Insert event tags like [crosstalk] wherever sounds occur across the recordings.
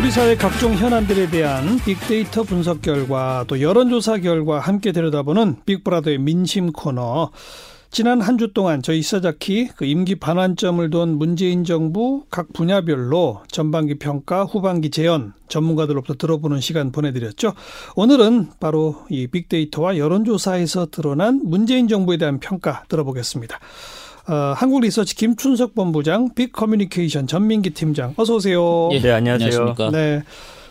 우리 사회 각종 현안들에 대한 빅데이터 분석 결과 또 여론조사 결과 함께 들여다보는 빅브라더의 민심 코너. 지난 한 주 동안 저희 이사자키 그 임기 반환점을 둔 문재인 정부 각 분야별로 전반기 평가, 후반기 재연 전문가들로부터 들어보는 시간 보내드렸죠. 오늘은 바로 이 빅데이터와 여론조사에서 드러난 문재인 정부에 대한 평가 들어보겠습니다. 어, 한국 리서치 김춘석 본부장, 빅 커뮤니케이션 전민기 팀장, 어서 오세요. 예, 네, 안녕하세요. 네.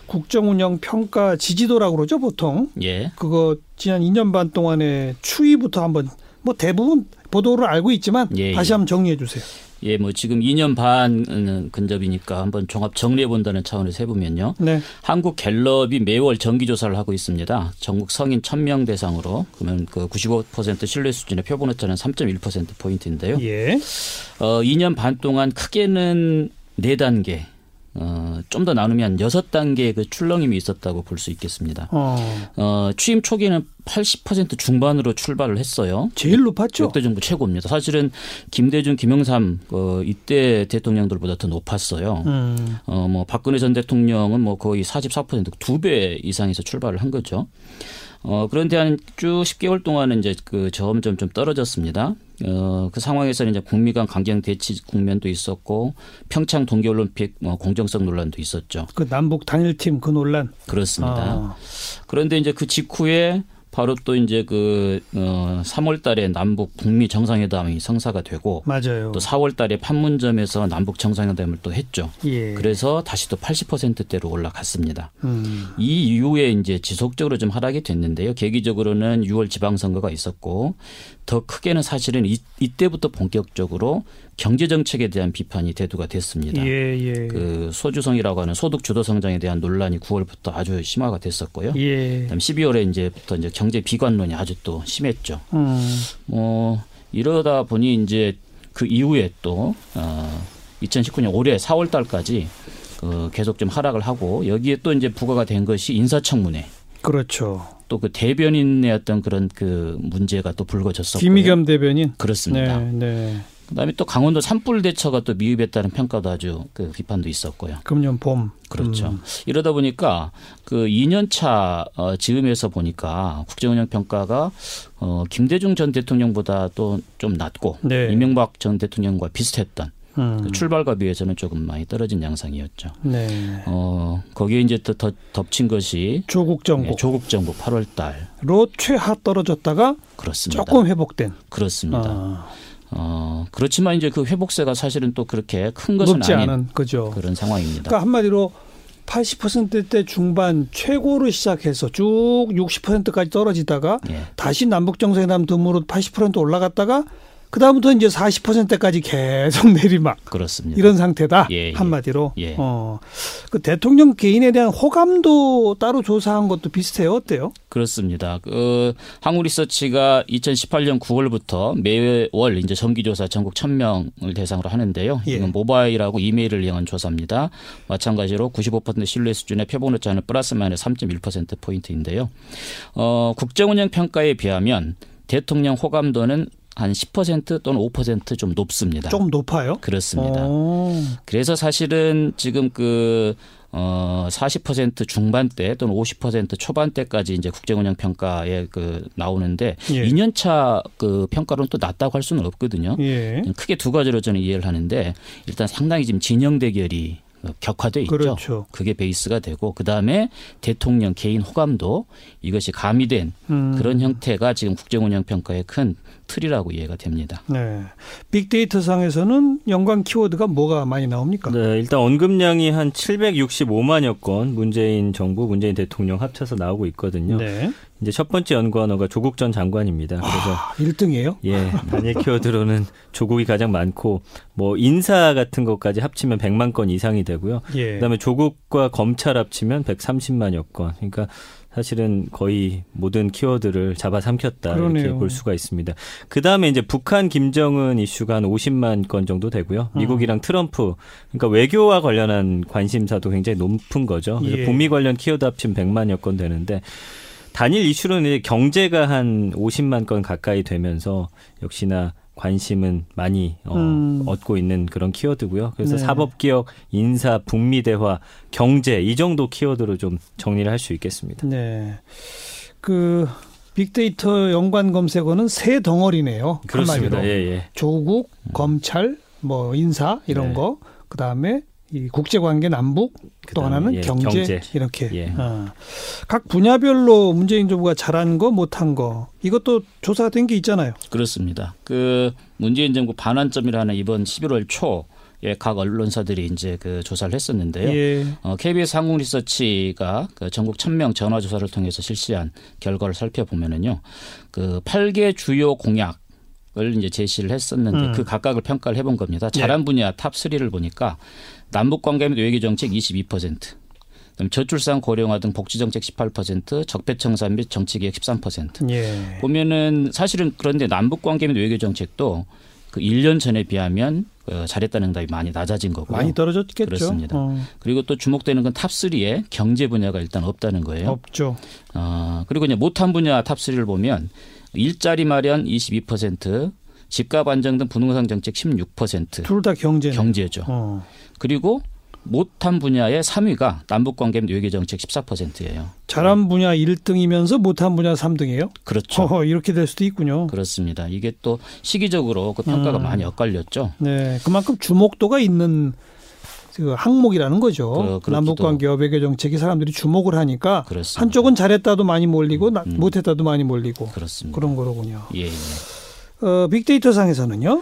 국정운영 평가 지지도라고 그러죠, 보통. 예. 그거 지난 2년 반 동안의 추이부터 한번 뭐 대부분 보도를 알고 있지만 예, 다시 예. 한번 정리해 주세요. 예, 뭐 지금 2년 반 음, 근접이니까 한번 종합 정리해 본다는 차원에서 해보면요. 네. 한국 갤럽이 매월 정기 조사를 하고 있습니다. 전국 성인 1000명 대상으로 그러면 그 95% 신뢰 수준의 표본 오차는 3.1% 포인트인데요. 예. 어, 2년 반 동안 크게는 네 단계 어, 좀 더 나누면 여섯 단계의 그 출렁임이 있었다고 볼 수 있겠습니다. 어. 어, 취임 초기에는 80% 중반으로 출발을 했어요. 제일 높았죠. 역대 정부 최고입니다. 사실은 김대중, 김영삼 어, 이때 대통령들보다 더 높았어요. 음. 어, 뭐 박근혜 전 대통령은 뭐 거의 44%두 배 이상에서 출발을 한 거죠. 어, 그런데 한 쭉 10개월 동안은 이제 그 점점 좀 떨어졌습니다. 어, 그 상황에서는 이제 북미 간 강경 대치 국면도 있었고 평창 동계올림픽 뭐 공정성 논란도 있었죠. 그 남북 단일팀 그 논란. 그렇습니다. 아. 그런데 이제 그 직후에 바로 또 이제 그 어, 3월 달에 남북 북미 정상회담이 성사가 되고 맞아요. 또 4월 달에 판문점에서 남북 정상회담을 또 했죠. 예. 그래서 다시 또 80%대로 올라갔습니다. 음. 이 이후에 이제 지속적으로 좀 하락이 됐는데요. 계기적으로는 6월 지방선거가 있었고 더 크게는 사실은 이, 이때부터 본격적으로 경제 정책에 대한 비판이 대두가 됐습니다. 예, 예. 그 소주성이라고 하는 소득 주도 성장에 대한 논란이 9월부터 아주 심화가 됐었고요. 예. 그다음 12월에 이제부터 이제 경제 비관론이 아주 또 심했죠. 음. 뭐 이러다 보니 이제 그 이후에 또 어, 2019년 올해 4월 달까지 그 계속 좀 하락을 하고 여기에 또 이제 부과가 된 것이 인사청문회 그렇죠. 또 그 대변인의 어떤 그런 그 문제가 또 불거졌었고요. 김의겸 대변인. 그렇습니다. 네, 네. 그다음에 또 강원도 산불 대처가 또 미흡했다는 평가도 아주 그 비판도 있었고요. 금년 봄. 그렇죠. 음. 이러다 보니까 그 2년차 어, 즈음에서 보니까 국정운영 평가가 어, 김대중 전 대통령보다 또 좀 낮고 네. 이명박 전 대통령과 비슷했던 음. 그 출발과 비해서는 조금 많이 떨어진 양상이었죠. 네. 어, 거기에 이제 또더 덮친 것이 조국 정부. 예, 조국 정부 8월 달로 최하 떨어졌다가 그렇습니다. 조금 회복된. 그렇습니다. 아, 어, 그렇지만 이제 그 회복세가 사실은 또 그렇게 큰 것은 아닌 않은 그죠. 그런 상황입니다. 그러니까 한마디로 80%대 중반 최고로 시작해서 쭉 60%까지 떨어지다가 예. 다시 남북 정상회담 등으로 80% 올라갔다가 그다음부터 이제 40%까지 계속 [laughs] 내리막 그렇습니다. 이런 상태다 예, 예. 한마디로 예. 어. 그 대통령 개인에 대한 호감도 따로 조사한 것도 비슷해요 어때요? 그렇습니다. 그 한국리서치가 2018년 9월부터 매월 이제 정기 조사 전국 1000명을 대상으로 하는데요. 예. 이건 모바일하고 이메일을 이용한 조사입니다. 마찬가지로 95% 신뢰 수준의 표본 오차는 플러스 마이너스 3.1% 포인트인데요. 어, 국정 운영 평가에 비하면 대통령 호감도는 한 10% 또는 5%좀 높습니다. 조금 높아요. 그렇습니다. 어. 그래서 사실은 지금 그 어, 40% 중반대 또는 50% 초반대까지 이제 국정운영 평가에 그 나오는데 예. 2년차 그 평가로는 또 낮다고 할 수는 없거든요. 예. 크게 두 가지로 저는 이해를 하는데 일단 상당히 지금 진영 대결이 격화돼 있죠. 그렇죠. 그게 베이스가 되고 그 다음에 대통령 개인 호감도 이것이 가미된 음. 그런 형태가 지금 국정운영 평가의 큰 틀이라고 이해가 됩니다. 네. 빅데이터 상에서는 연관 키워드가 뭐가 많이 나옵니까? 네, 일단 언급량이 한 765만여 건 문재인 정부, 문재인 대통령 합쳐서 나오고 있거든요. 네. 이제 첫 번째 연관어가 조국 전 장관입니다. 그래서 아, 1등이에요? 예, 단일 키워드로는 조국이 가장 많고 뭐 인사 같은 것까지 합치면 100만 건 이상이 되고요. 예. 그다음에 조국과 검찰 합치면 130만여 건. 그러니까 사실은 거의 모든 키워드를 잡아삼켰다 이렇게 그러네요. 볼 수가 있습니다. 그 다음에 이제 북한 김정은 이슈가 한 50만 건 정도 되고요. 음. 미국이랑 트럼프, 그러니까 외교와 관련한 관심사도 굉장히 높은 거죠. 그래서 예. 북미 관련 키워드 합치면 100만여 건 되는데 단일 이슈로는 이제 경제가 한 50만 건 가까이 되면서 역시나 관심은 많이 어, 음. 얻고 있는 그런 키워드고요. 그래서 네. 사법개혁, 인사, 북미 대화, 경제 이 정도 키워드로 좀 정리를 할 수 있겠습니다. 네. 그 빅데이터 연관 검색어는 세 덩어리네요. 그렇습니다. 예, 예. 조국, 음. 검찰, 뭐 인사 이런 네. 거. 그 다음에 이 국제관계 남북 또 하나는 예, 경제, 경제, 이렇게 예. 어. 각 분야별로 문재인 정부가 잘한 거 못한 거 이것도 조사가 된게 있잖아요. 그렇습니다. 그 문재인 정부 반환점이라는 이번 11월 초 예, 각 언론사들이 이제 그 조사를 했었는데요. 예. 어, KBS 한국 리서치가 그 전국 1000명 전화 조사를 통해서 실시한 결과를 살펴보면은요. 그 8개 주요 공약 을 이제 제시를 했었는데 음. 그 각각을 평가를 해본 겁니다. 잘한 예. 분야 top 3를 보니까 남북 관계 및 외교 정책 22%, 그다음 저출산 고령화 등 복지 정책 18%, 적폐 청산 및 정치 개혁 13%. 예. 보면은 사실은 그런데 남북 관계 및 외교 정책도 그 1년 전에 비하면 어, 잘했다는 응답이 많이 낮아진 거고 많이 떨어졌겠죠. 그렇습니다. 어. 그리고 또 주목되는 건 top 3에 경제 분야가 일단 없다는 거예요. 없죠. 어, 그리고 이제 못한 분야 top 3를 보면 일자리 마련 22%, 집값 안정 등 부동산 정책 16%. 둘 다 경제 경제죠. 어. 그리고 못한 분야의 3위가 남북관계 및 외교정책 14%예요. 잘한 분야 1등이면서 못한 분야 3등이에요? 그렇죠. 어허, 이렇게 될 수도 있군요. 그렇습니다. 이게 또 시기적으로 그 평가가 음. 많이 엇갈렸죠. 네, 그만큼 주목도가 있는 그 항목이라는 거죠. 그, 남북관계 외교 정책이 사람들이 주목을 하니까 그렇습니다. 한쪽은 잘했다도 많이 몰리고 음. 못했다도 많이 몰리고 그렇습니다. 그런 거로군요. 예. 예. 어, 빅데이터 상에서는요.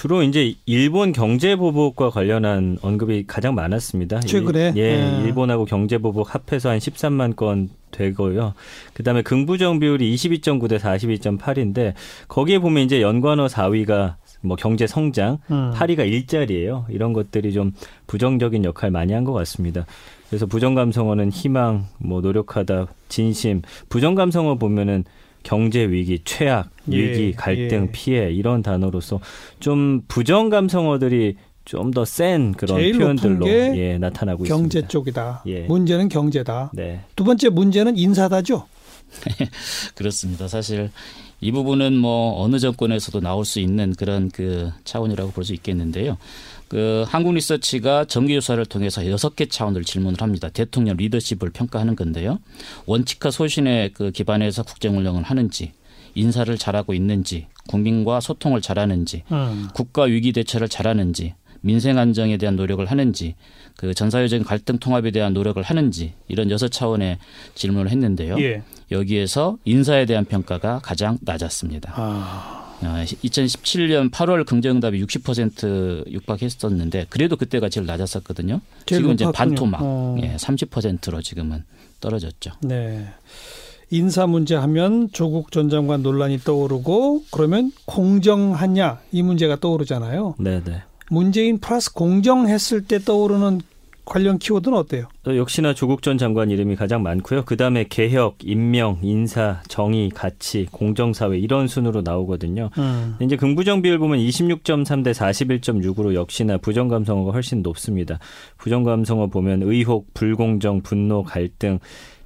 주로 이제 일본 경제 보복과 관련한 언급이 가장 많았습니다. 최근에 예, 예. 일본하고 경제 보복 합해서 한 13만 건 되고요. 그다음에 긍부정 비율이 22.9 대 42.8인데 거기에 보면 이제 연관어 4위가 뭐 경제 성장, 음. 8위가 일자리예요. 이런 것들이 좀 부정적인 역할 많이 한 것 같습니다. 그래서 부정 감성어는 희망, 뭐 노력하다, 진심. 부정 감성어 보면은 경제 위기, 최악, 위기, 예, 갈등, 예. 피해 이런 단어로서 좀 부정 감성어들이 좀 더 센 그런 표현들로 예, 나타나고 경제 있습니다. 쪽이다. 예. 문제는 경제다. 네. 두 번째 문제는 인사다죠. [laughs] 그렇습니다. 사실 이 부분은 뭐 어느 정권에서도 나올 수 있는 그런 그 차원이라고 볼 수 있겠는데요. 그 한국 리서치가 정기 조사를 통해서 여섯 개 차원을 질문을 합니다. 대통령 리더십을 평가하는 건데요. 원칙과 소신에 그 기반해서 국정 운영을 하는지, 인사를 잘하고 있는지, 국민과 소통을 잘하는지, 음. 국가 위기 대처를 잘하는지, 민생 안정에 대한 노력을 하는지, 그 전사회적인 갈등 통합에 대한 노력을 하는지 이런 여섯 차원의 질문을 했는데요. 예. 여기에서 인사에 대한 평가가 가장 낮았습니다. 아. 2017년 8월 긍정응답이 60% 육박했었는데 그래도 그때가 제일 낮았었거든요. 제일 지금 이제 반토막 어. 예, 30%로 지금은 떨어졌죠. 네. 인사 문제 하면 조국 전 장관 논란이 떠오르고 그러면 공정하냐 이 문제가 떠오르잖아요. 네, 네. 문재인 플러스 공정했을 때 떠오르는 관련 키워드는 어때요? 역시나 조국 전 장관 이름이 가장 많고요. 그 다음에 개혁, 임명, 인사, 정의, 가치, 공정사회 이런 순으로 나오거든요. 음. 이제 긍부정 비율 보면 26.3 대 41.6으로 역시나 부정 감성어가 훨씬 높습니다. 부정 감성어 보면 의혹, 불공정, 분노, 갈등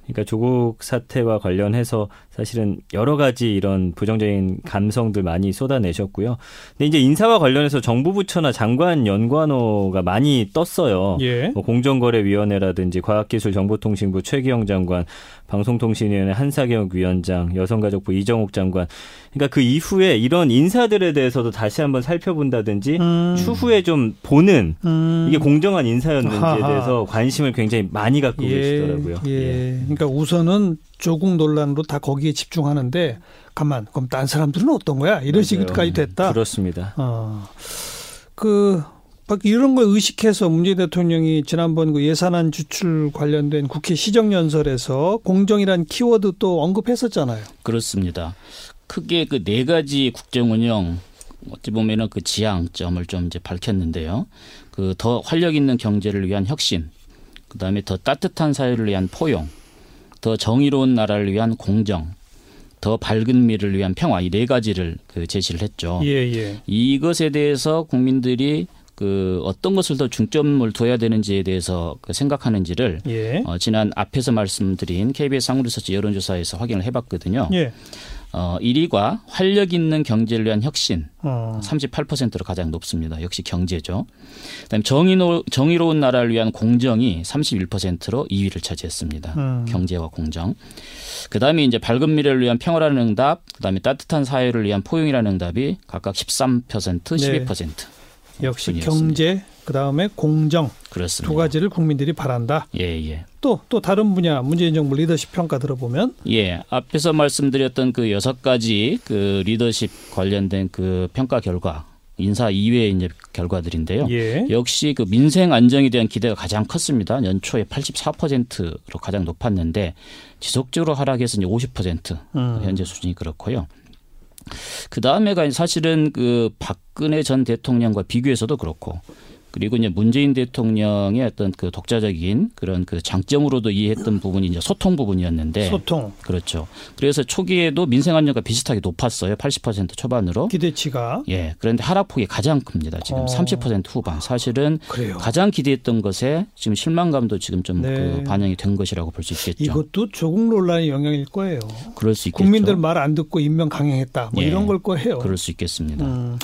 그러니까 조국 사태와 관련해서 사실은 여러 가지 이런 부정적인 감성들 많이 쏟아내셨고요. 근데 이제 인사와 관련해서 정부 부처나 장관 연관어가 많이 떴어요. 예. 뭐 공정거래위원회라든지 과학기술정보통신부 최기영 장관, 방송통신위원회 한사경 위원장, 여성가족부 이정욱 장관. 그러니까 그 이후에 이런 인사들에 대해서도 다시 한번 살펴본다든지 음. 추후에 좀 보는 음. 이게 공정한 인사였는지에. 대해서 관심을 굉장히 많이 갖고 예. 계시더라고요. 예. 예. 그러니까 우선은 조국 논란으로 다 거기에 집중하는데 가만 그럼 딴 사람들은 어떤 거야? 이런 맞아요. 식까지 됐다. 그렇습니다. 어. 그 이런 걸 의식해서 문재인 대통령이 지난번 그 예산안 주출 관련된 국회 시정연설에서 공정이란 키워드 또 언급했었잖아요. 그렇습니다. 크게 그 네 가지 국정운영 어찌 보면은 그 지향점을 좀 이제 밝혔는데요. 그 더 활력 있는 경제를 위한 혁신, 그 다음에 더 따뜻한 사회를 위한 포용, 더 정의로운 나라를 위한 공정, 더 밝은 미래를 위한 평화 이 네 가지를 그 제시를 했죠. 예, 예. 이것에 대해서 국민들이 그 어떤 것을 더 중점을 둬야 되는지에 대해서 그 생각하는지를 예. 어, 지난 앞에서 말씀드린 KBS 상무리서치 여론조사에서 확인을 해봤거든요. 예. 어, 1위가 활력 있는 경제를 위한 혁신 어. 38%로 가장 높습니다. 역시 경제죠. 그다음에 정의로, 정의로운 나라를 위한 공정이 31%로 2위를 차지했습니다. 음. 경제와 공정. 그다음에 이제 밝은 미래를 위한 평화라는 응답, 그다음에 따뜻한 사회를 위한 포용이라는 응답이 각각 13%, 12%. 역시 순이었습니다. 경제 그다음에 공정 그렇습니다. 두 가지를 국민들이 바란다. 예, 예. 또 또 다른 분야 문재인 정부 리더십 평가 들어보면 예, 앞에서 말씀드렸던 그 여섯 가지 그 리더십 관련된 그 평가 결과 인사 이외의 이제 결과들인데요. 예. 역시 그 민생 안정에 대한 기대가 가장 컸습니다. 연초에 84%로 가장 높았는데 지속적으로 하락해서 이제 50% 음. 현재 수준이 그렇고요. 그 다음에가 사실은 그 박근혜 전 대통령과 비교해서도 그렇고 그리고 이제 문재인 대통령의 어떤 그 독자적인 그런 그 장점으로도 이해했던 부분이 이제 소통 부분이었는데 소통 그렇죠. 그래서 초기에도 민생 안정과 비슷하게 높았어요. 80% 초반으로. 기대치가 예. 그런데 하락폭이 가장 큽니다. 지금 어. 30% 후반. 사실은 그래요. 가장 기대했던 것에 지금 실망감도 지금 좀 네. 그 반영이 된 것이라고 볼 수 있겠죠. 이것도 조국 논란의 영향일 거예요. 그럴 수 있겠죠. 국민들 말 안 듣고 임명 강행했다. 뭐 예. 이런 걸 거예요. 그럴 수 있겠습니다. 음.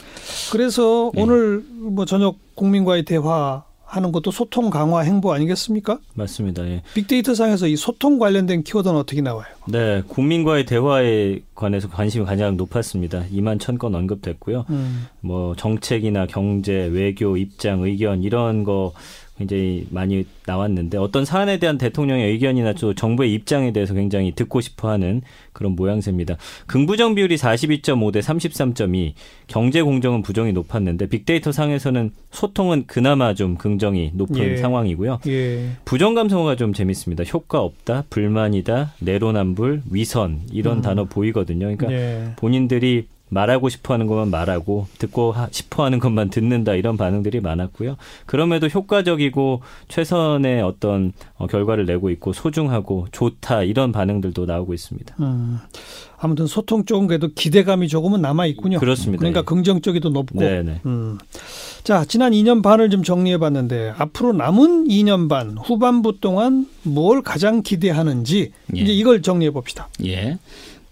그래서 네. 오늘 뭐 저녁 국민과의 대화 하는 것도 소통 강화 행보 아니겠습니까? 맞습니다. 예. 빅데이터 상에서 이 소통 관련된 키워드는 어떻게 나와요? 네, 국민과의 대화에 관해서 관심이 가장 높았습니다. 2만 천 건 언급됐고요. 음. 뭐 정책이나 경제, 외교, 입장, 의견 이런 거 굉장히 많이 나왔는데 어떤 사안에 대한 대통령의 의견이나 또 정부의 입장에 대해서 굉장히 듣고 싶어하는 그런 모양새입니다. 긍부정 비율이 42.5 대 33.2, 경제 공정은 부정이 높았는데 빅데이터 상에서는 소통은 그나마 좀 긍정이 높은 예. 상황이고요. 예. 부정 감성어가 좀 재밌습니다. 효과 없다, 불만이다, 내로남불, 위선 이런 음. 단어 보이거든요. 그러니까 예. 본인들이 말하고 싶어 하는 것만 말하고 듣고 하- 싶어 하는 것만 듣는다 이런 반응들이 많았고요. 그럼에도 효과적이고 최선의 어떤 어, 결과를 내고 있고 소중하고 좋다 이런 반응들도 나오고 있습니다. 음. 아무튼 소통 쪽은 그래도 기대감이 조금은 남아 있군요. 그렇습니다. 그러니까 예. 긍정적이도 높고. 네네. 음. 자, 지난 2년 반을 좀 정리해 봤는데 앞으로 남은 2년 반 후반부 동안 뭘 가장 기대하는지 예. 이제 이걸 정리해 봅시다. 예.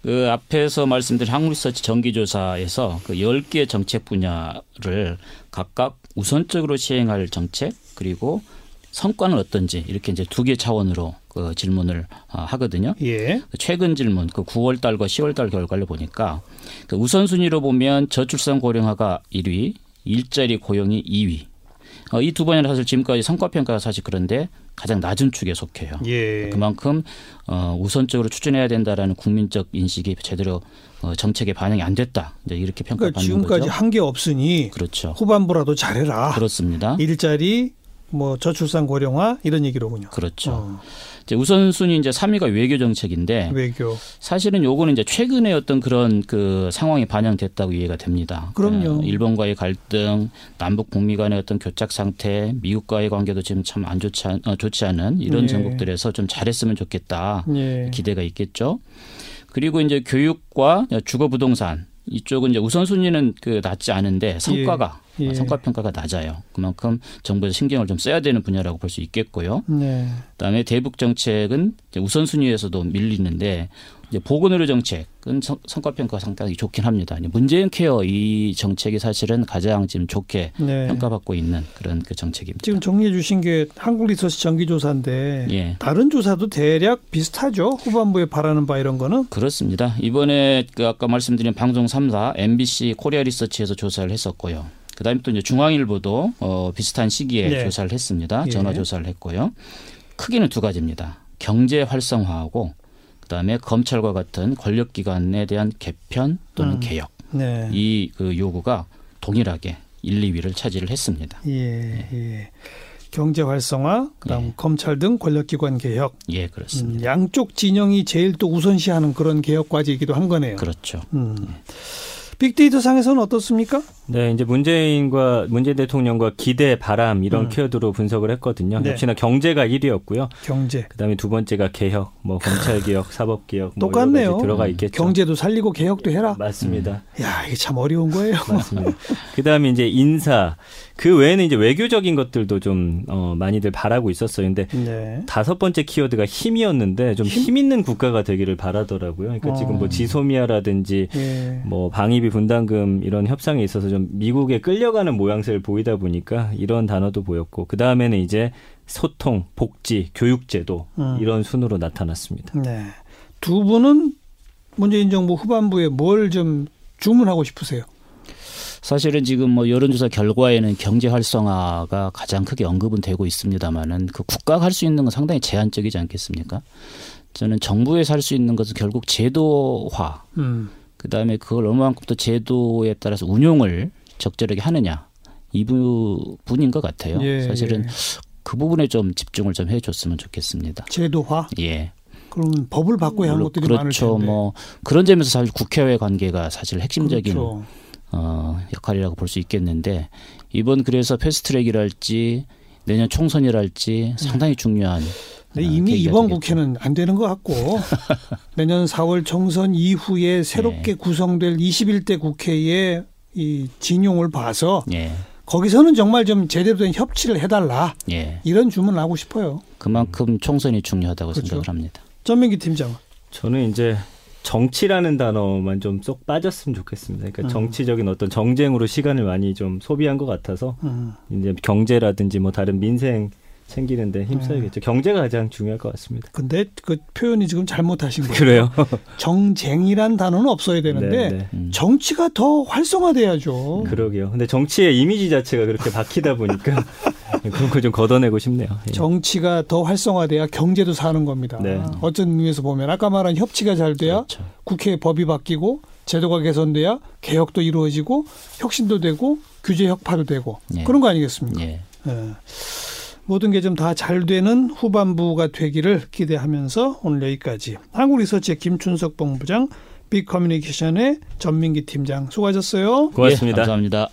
그 앞에서 말씀드린 한국리서치 정기조사에서 그 10개 정책 분야를 각각 우선적으로 시행할 정책 그리고 성과는 어떤지 이렇게 이제 두 개 차원으로 그 질문을 어, 하거든요. 예. 최근 질문 그 9월 달과 10월 달 결과를 보니까 그 우선순위로 보면 저출산 고령화가 1위, 일자리 고용이 2위. 어, 이두 번이나 사실 지금까지 성과 평가가 사실 그런데 가장 낮은 축에 속해요. 예. 그만큼 어, 우선적으로 추진해야 된다라는 국민적 인식이 제대로 어, 정책에 반영이 안 됐다. 이제 이렇게 그러니까 평가받는 지금까지 거죠. 한게 없으니 그렇죠. 후반부라도 잘해라. 그렇습니다. 일자리 뭐 저출산 고령화 이런 얘기로군요. 그렇죠. 어, 이제 우선순위 이제 3위가 외교 정책인데 외교. 사실은 요거는 이제 최근에 어떤 그런 그 상황이 반영됐다고 이해가 됩니다. 그럼요. 어, 일본과의 갈등, 남북 북미 간의 어떤 교착 상태, 미국과의 관계도 지금 참 안 좋지, 않, 어, 좋지 않은 이런 예. 전국들에서 좀 잘했으면 좋겠다. 예. 기대가 있겠죠. 그리고 이제 교육과 주거 부동산 이쪽은 이제 우선순위는 그 낮지 않은데 성과가 예. 예. 성과 평가가 낮아요. 그만큼 정부에서 신경을 좀 써야 되는 분야라고 볼 수 있겠고요. 네. 그다음에 대북 정책은 우선순위에서도 밀리는데 이제 보건의료 정책은 성- 성과 평가가 상당히 좋긴 합니다. 문재인 케어 이 정책이 사실은 가장 지금 좋게 네. 평가받고 있는 그런 그 정책입니다. 지금 정리해 주신 게 한국리서치 정기조사인데 예. 다른 조사도 대략 비슷하죠. 후반부에 바라는 바 이런 거는 그렇습니다. 이번에 그 아까 말씀드린 방송 3사 MBC 코리아 리서치에서 조사를 했었고요. 그다음에 또 이제 중앙일보도 어, 비슷한 시기에 네. 조사를 했습니다. 예. 전화 조사를 했고요. 크게는 두 가지입니다. 경제 활성화하고 그다음에 검찰과 같은 권력기관에 대한 개편 또는 음. 개혁 네. 이그 요구가 동일하게 1, 2위를 차지를 했습니다. 예, 예. 경제 활성화, 그다음 예. 검찰 등 권력기관 개혁, 예, 음, 그렇습니다. 양쪽 진영이 제일 또 우선시하는 그런 개혁 과제이기도 한 거네요. 그렇죠. 음. 빅데이터 상에서는 어떻습니까? 네, 이제 문재인과 문재인 대통령과 기대, 바람 이런 음. 키워드로 분석을 했거든요. 네. 역시나 경제가 1위였고요. 경제 그다음에 두 번째가 개혁, 뭐 검찰 개혁, 사법 개혁 뭐 똑같네요. 들어가 있겠죠. 경제도 살리고 개혁도 해라. 맞습니다. 야, 이게 참 어려운 거예요. 맞습니다. 그다음에 이제 인사. 그 외에는 이제 외교적인 것들도 좀 어, 많이들 바라고 있었어요. 근데 네. 다섯 번째 키워드가 힘이었는데 좀힘 있는 국가가 되기를 바라더라고요. 그러니까 어. 지금 뭐 지소미아라든지 예. 뭐 방위비 분담금 이런 협상에 있어서 좀 미국에 끌려가는 모양새를 보이다 보니까 이런 단어도 보였고 그 다음에는 이제 소통, 복지, 교육제도 음. 이런 순으로 나타났습니다. 네. 두 분은 문재인 정부 후반부에 뭘 좀 주문하고 싶으세요? 사실은 지금 뭐 여론조사 결과에는 경제 활성화가 가장 크게 언급은 되고 있습니다만은 그 국가가 할 수 있는 건 상당히 제한적이지 않겠습니까? 저는 정부에서 할 수 있는 것은 결국 제도화, 음. 그 다음에 그걸 얼마만큼 또 제도에 따라서 운용을 적절하게 하느냐 이 부분인 것 같아요. 예, 사실은 예. 그 부분에 좀 집중을 좀 해줬으면 좋겠습니다. 제도화? 예. 그러면 법을 바꿔야 하는 것들이 그렇죠. 많을 텐데. 뭐 그런 점에서 사실 국회와의 관계가 사실 핵심적인 그렇죠. 어, 역할이라고 볼 수 있겠는데 이번 그래서 패스트트랙이랄지 내년 총선이랄지 상당히 중요한 네, 이미 이번 되겠죠. 국회는 안 되는 것 같고 [laughs] 내년 4월 총선 이후에 새롭게 네. 구성될 21대 국회의 이 진용을 봐서 네. 거기서는 정말 좀 제대로 된 협치를 해달라 네. 이런 주문을 하고 싶어요. 그만큼 총선이 중요하다고 그렇죠. 생각을 합니다. 전민기 팀장. 저는 이제 정치라는 단어만 좀 쏙 빠졌으면 좋겠습니다. 그러니까 음. 정치적인 어떤 정쟁으로 시간을 많이 좀 소비한 것 같아서 음. 이제 경제라든지 뭐 다른 민생 챙기는데 힘써야겠죠. 네. 경제가 가장 중요할 것 같습니다. 근데 그 표현이 지금 잘못하신 [laughs] 거예요. 그래요? 정쟁이란 단어는 없어야 되는데 네, 네. 음. 정치가 더 활성화돼야죠. 그러게요. 근데 정치의 이미지 자체가 그렇게 바뀌다 보니까 [laughs] 그런 걸 좀 걷어내고 싶네요. 예. 정치가 더 활성화돼야 경제도 사는 겁니다. 네. 어떤 의미에서 보면 아까 말한 협치가 잘 돼야 그렇죠. 국회 법이 바뀌고 제도가 개선돼야 개혁도 이루어지고 혁신도 되고 규제 혁파도 되고 예. 그런 거 아니겠습니까? 예. 예. 모든 게 좀 다 잘 되는 후반부가 되기를 기대하면서 오늘 여기까지 한국 리서치의 김춘석 본부장 빅 커뮤니케이션의 전민기 팀장 수고하셨어요. 고맙습니다. 예, 감사합니다.